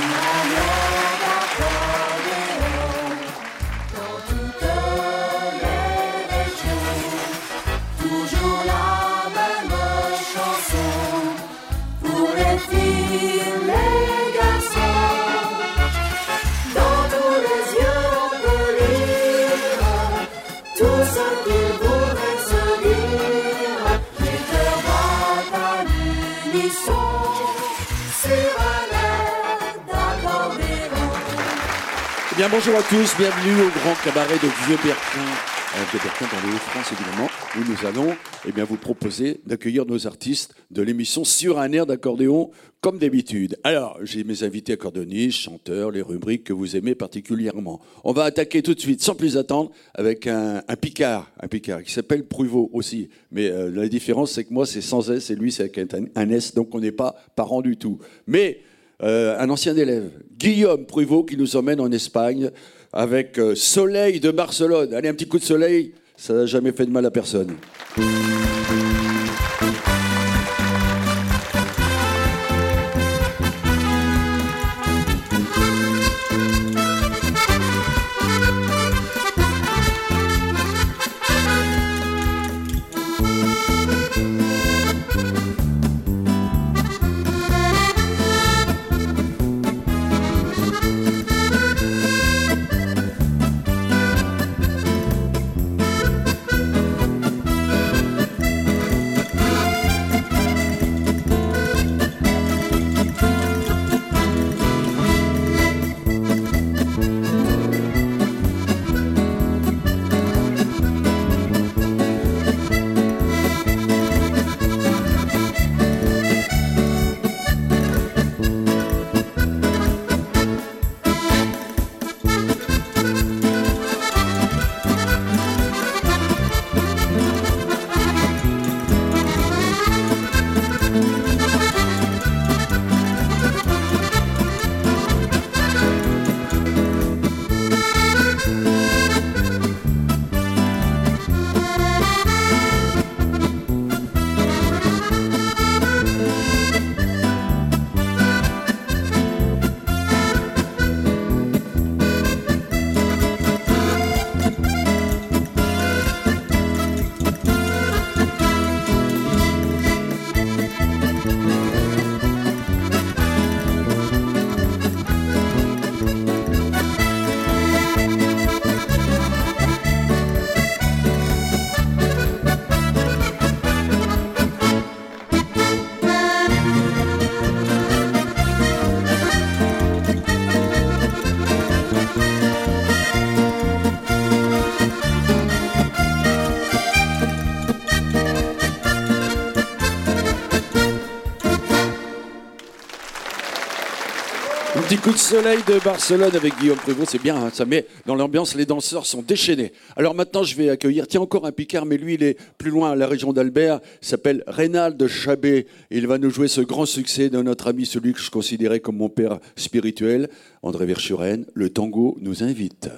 Gracias. Bien, bonjour à tous, bienvenue au grand cabaret de Vieux-Berquin. Euh, Vieux-Berquin dans les Hauts-de-France, évidemment, où nous allons eh bien, vous proposer d'accueillir nos artistes de l'émission sur un air d'accordéon, comme d'habitude. Alors, j'ai mes invités accordéonistes, chanteurs, les rubriques que vous aimez particulièrement. On va attaquer tout de suite, sans plus attendre, avec un, Picard, un Picard qui s'appelle Pruvot aussi. Mais euh, la différence, c'est que moi, c'est sans S et lui, c'est avec un, un S, donc on n'est pas parents du tout. Mais un ancien élève, Guillaume Pruvot, qui nous emmène en Espagne avec euh, Soleil de Barcelone. Allez, un petit coup de soleil, ça n'a jamais fait de mal à personne. Coup de soleil de Barcelone avec Guillaume Prévost, c'est bien, hein, ça met dans l'ambiance, les danseurs sont déchaînés. Alors maintenant, je vais accueillir, tiens, encore un Picard, mais lui, il est plus loin, à la région d'Albert, il s'appelle Reynald Chabet. Il va nous jouer ce grand succès de notre ami, celui que je considérais comme mon père spirituel, André Verschuren. Le tango nous invite.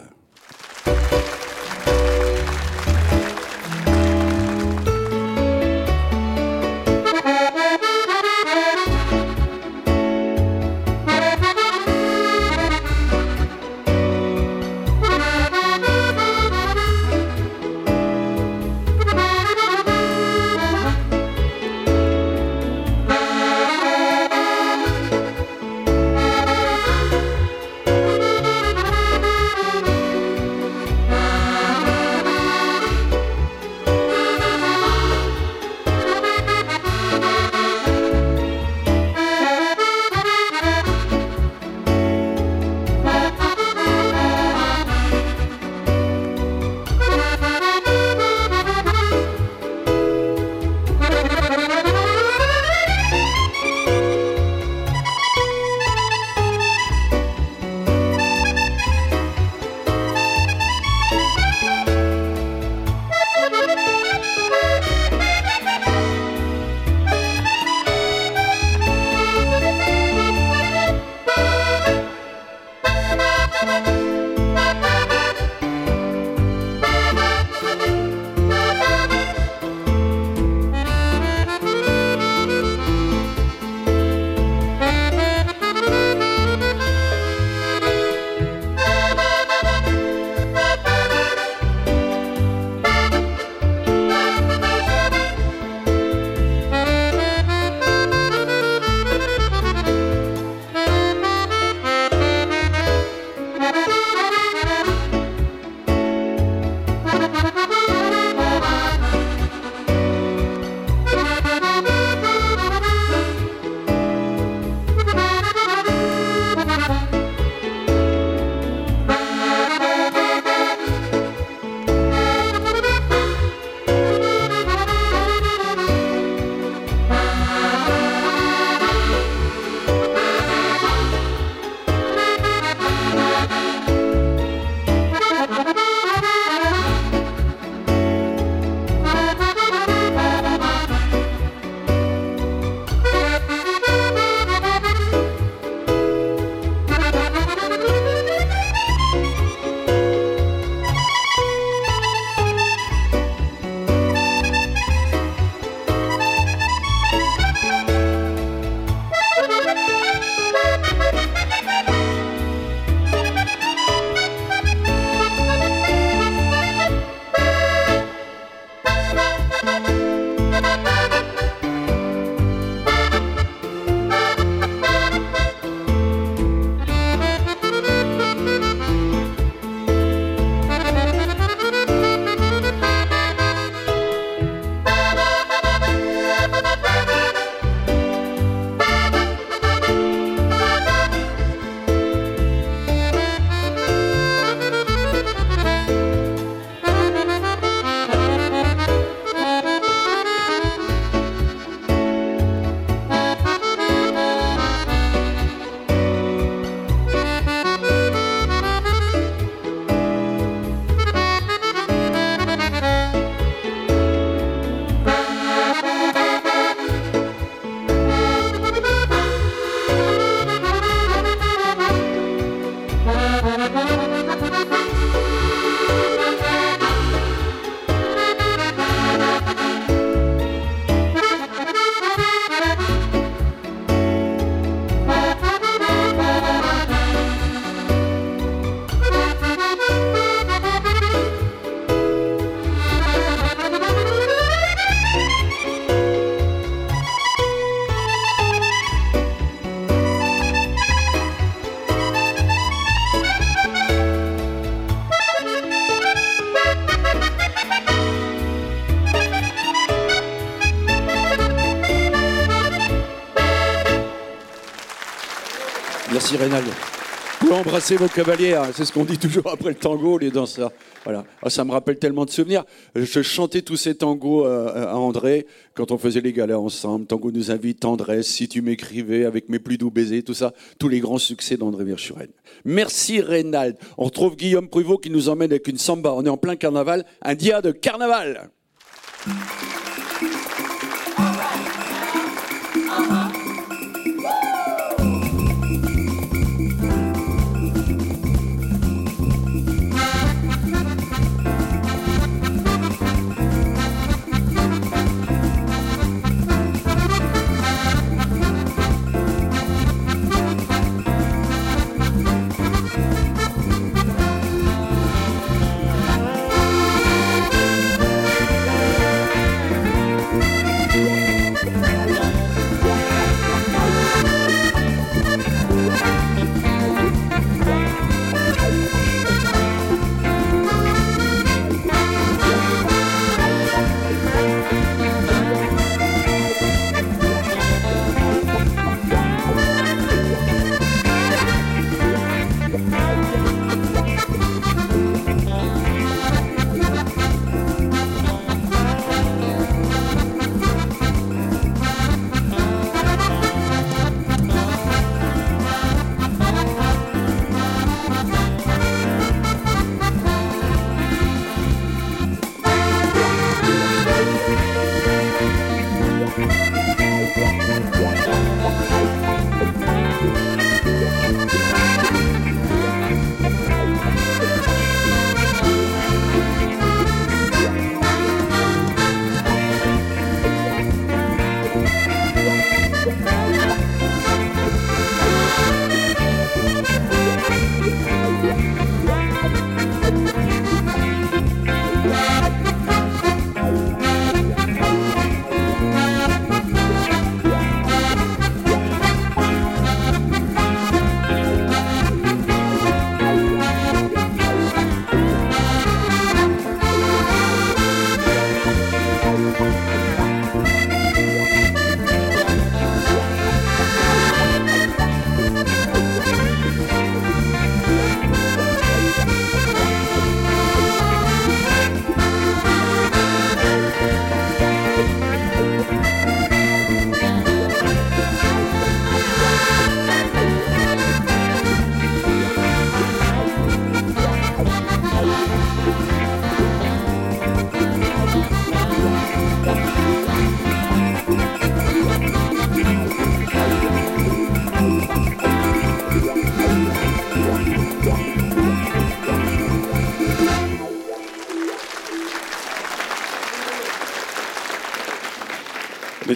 Pour embrasser vos cavalières, c'est ce qu'on dit toujours après le tango, les danseurs. Voilà. Ah, ça me rappelle tellement de souvenirs. Je chantais tous ces tangos euh, à André quand on faisait les galas ensemble. Tango nous invite, tendresse, si tu m'écrivais avec mes plus doux baisers, tout ça. Tous les grands succès d'André Virchuren. Merci Reynald. On retrouve Guillaume Pruvot qui nous emmène avec une samba. On est en plein carnaval, un dia de carnaval.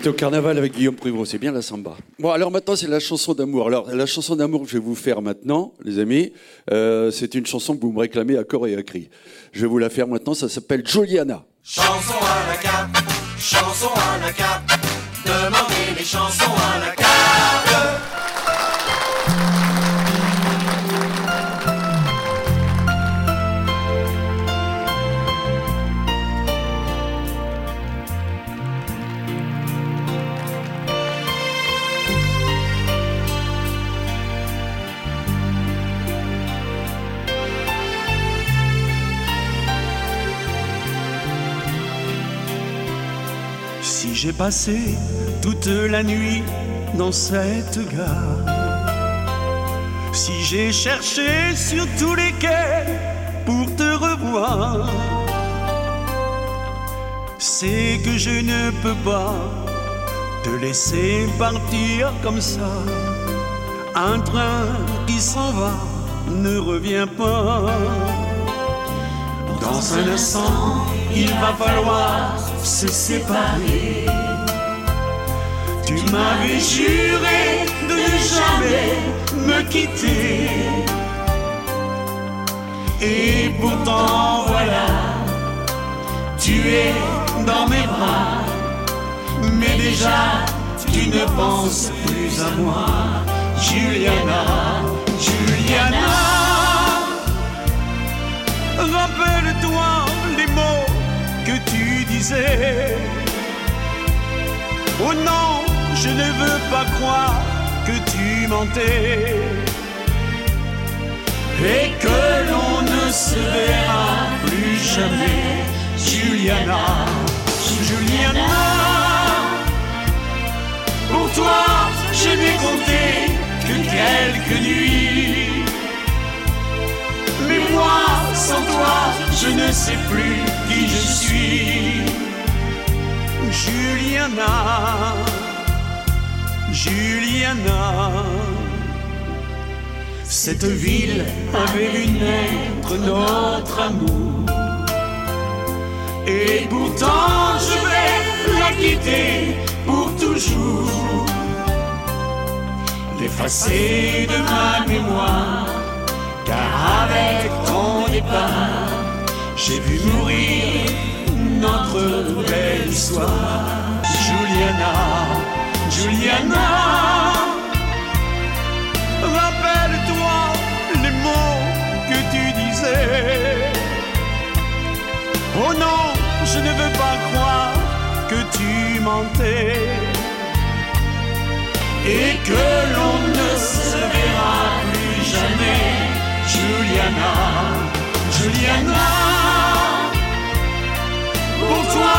Au carnaval avec Guillaume Privot, c'est bien la samba. Bon, alors maintenant, c'est la chanson d'amour. Alors, la chanson d'amour que je vais vous faire maintenant, les amis, euh, c'est une chanson que vous me réclamez à corps et à cri. Je vais vous la faire maintenant, ça s'appelle Juliana. Chanson à la carte, chanson à la carte, demandez les chansons à la carte. J'ai passé toute la nuit dans cette gare. Si j'ai cherché sur tous les quais pour te revoir, c'est que je ne peux pas te laisser partir comme ça. Un train qui s'en va ne revient pas. Dans un instant, il va falloir se séparer. Tu m'avais juré de ne jamais me quitter. Et pourtant voilà, tu es dans mes bras. Mais déjà, tu ne penses plus à moi. Juliana, Juliana. Rappelle-toi tu disais. Oh non, je ne veux pas croire que tu mentais. et que l'on ne se verra plus jamais. Juliana, Juliana, pour toi je n'ai compté que quelques nuits. Sans toi, je ne sais plus qui je suis. Juliana, Juliana. Cette ville avait vu naître notre amour. Et pourtant je vais la quitter pour toujours. L'effacer de ma mémoire. Car avec j'ai vu mourir notre belle histoire. Juliana, Juliana. Rappelle-toi les mots que tu disais. Oh non, je ne veux pas croire que tu mentais. Et que l'on ne se verra plus jamais. Juliana, Juliana. Pour toi,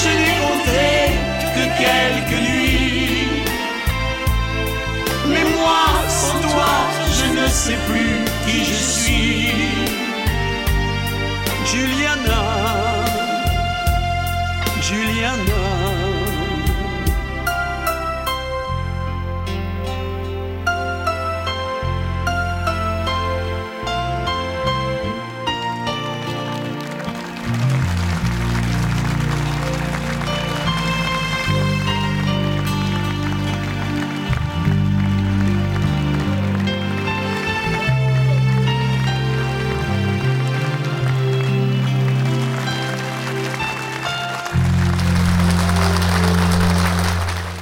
je n'ai compté que quelques nuits. Mais moi, sans toi, je ne sais plus qui je suis. Juliana, Juliana.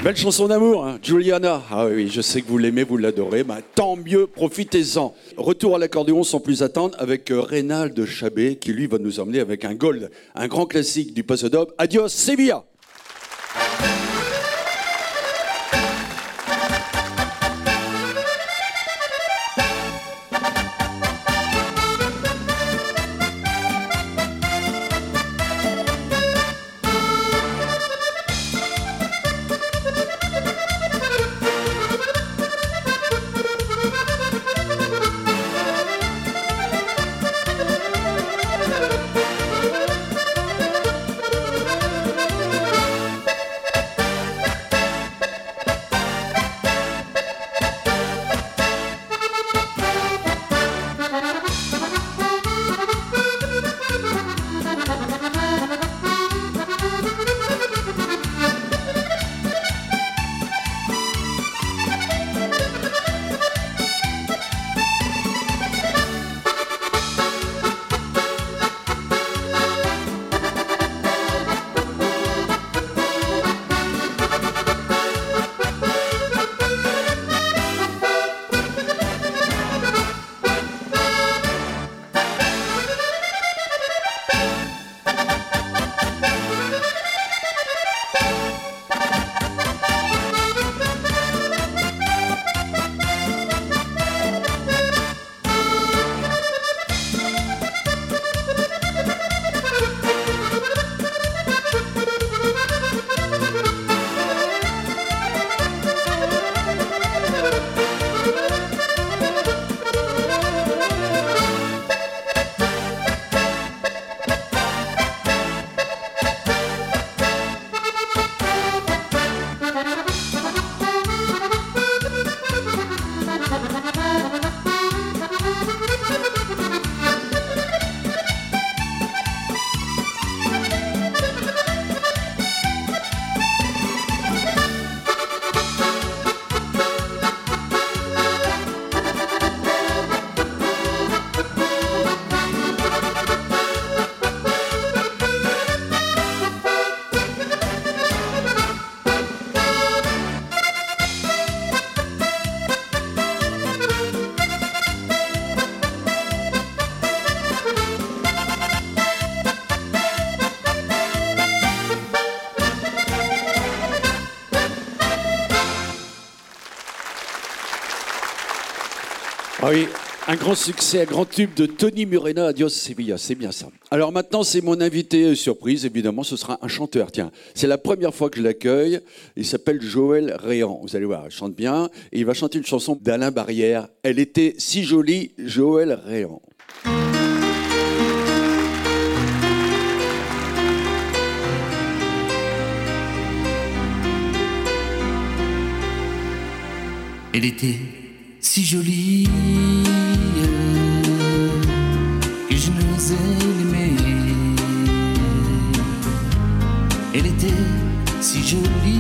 Belle chanson d'amour, hein, Juliana. Ah oui, je sais que vous l'aimez, vous l'adorez. Bah, tant mieux, profitez-en. Retour à l'accordéon sans plus attendre avec euh, Reynald Chabet qui lui va nous emmener avec un gold, un grand classique du post-dub. Adios Sevilla. Un grand succès, un grand tube de Tony Murena, Adios Sevilla, c'est bien ça. Alors maintenant, c'est mon invité surprise, évidemment, ce sera un chanteur. Tiens, c'est la première fois que je l'accueille. Il s'appelle Joël Réan. Vous allez voir, il chante bien. Et il va chanter une chanson d'Alain Barrière. Elle était si jolie, Joël Réan. Elle était si jolie que je n'osais l'aimer. Elle était si jolie,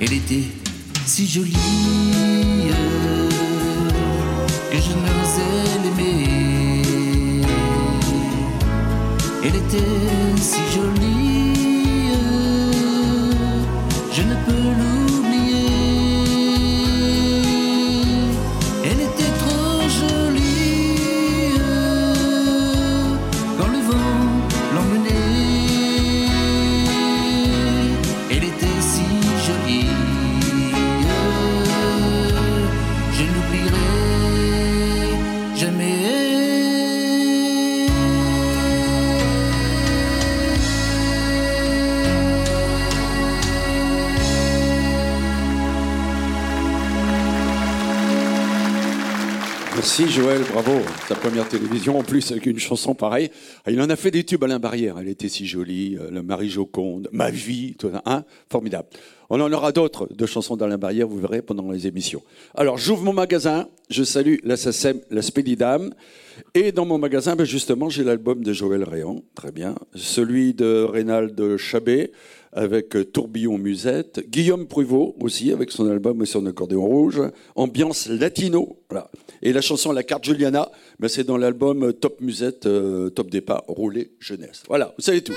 elle était si jolie que je n'osais l'aimer. Elle était si jolie, Merci Joël, bravo. Sa première télévision, en plus avec une chanson pareille. Il en a fait des tubes Alain Barrière. Elle était si jolie, euh, le Marie Joconde, Ma vie, tout ça, hein formidable. On en aura d'autres de chansons d'Alain Barrière, vous verrez pendant les émissions. Alors j'ouvre mon magasin, je salue la SACEM, la Spédidame. Et dans mon magasin, ben, justement, j'ai l'album de Joël Réan, très bien. Celui de Reynald Chabet, avec euh, Tourbillon Musette. Guillaume Pruvot aussi, avec son album et son accordéon rouge. Ambiance latino, voilà. Et la chanson La carte Juliana, ben, c'est dans l'album Top Musette, euh, Top Départ, Roulé Jeunesse. Voilà, vous savez tout.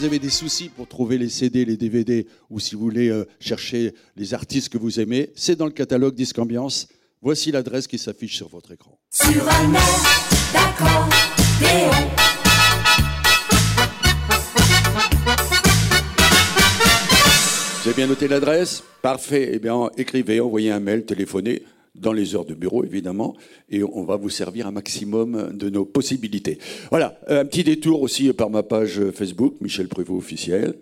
vous avez des soucis pour trouver les CD, les DVD, ou si vous voulez euh, chercher les artistes que vous aimez, c'est dans le catalogue Disque Ambiance. Voici l'adresse qui s'affiche sur votre écran. Sur Vous avez bien noté l'adresse? Parfait. Eh bien, écrivez, envoyez un mail, téléphonez dans les heures de bureau, évidemment, et on va vous servir un maximum de nos possibilités. Voilà, un petit détour aussi par ma page Facebook, Michel Prévost officiel.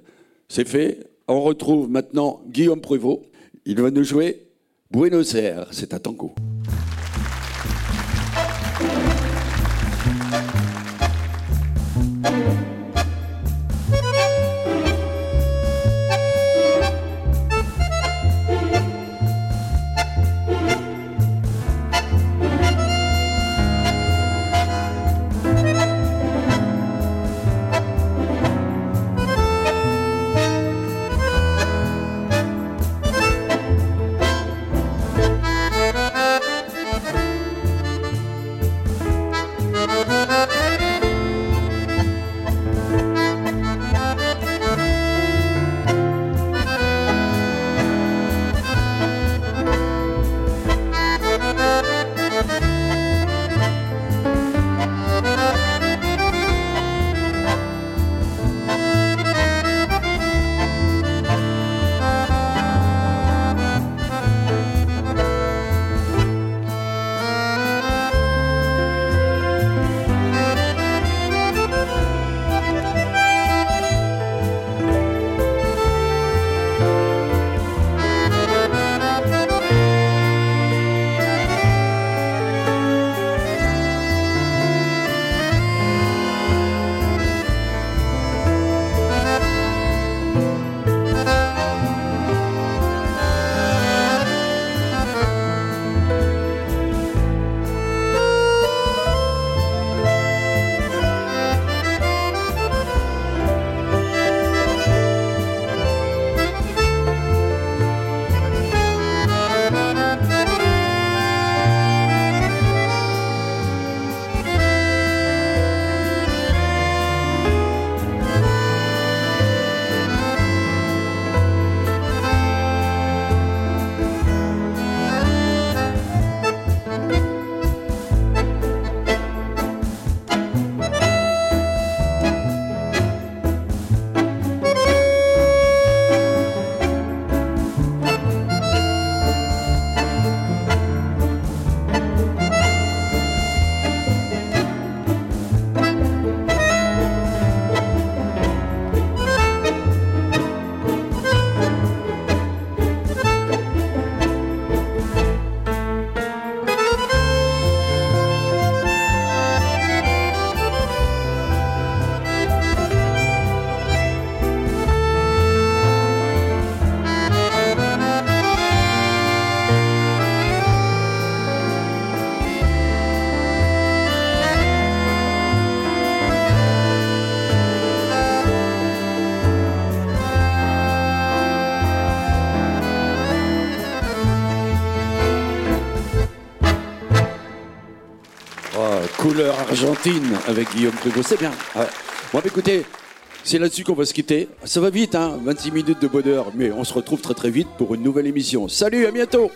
C'est fait. On retrouve maintenant Guillaume Prévost. Il va nous jouer Buenos Aires. C'est un tango. Argentine avec Guillaume Prévost. C'est bien. Ouais. Bon, écoutez, c'est là-dessus qu'on va se quitter. Ça va vite, hein 26 minutes de bonheur, mais on se retrouve très très vite pour une nouvelle émission. Salut, à bientôt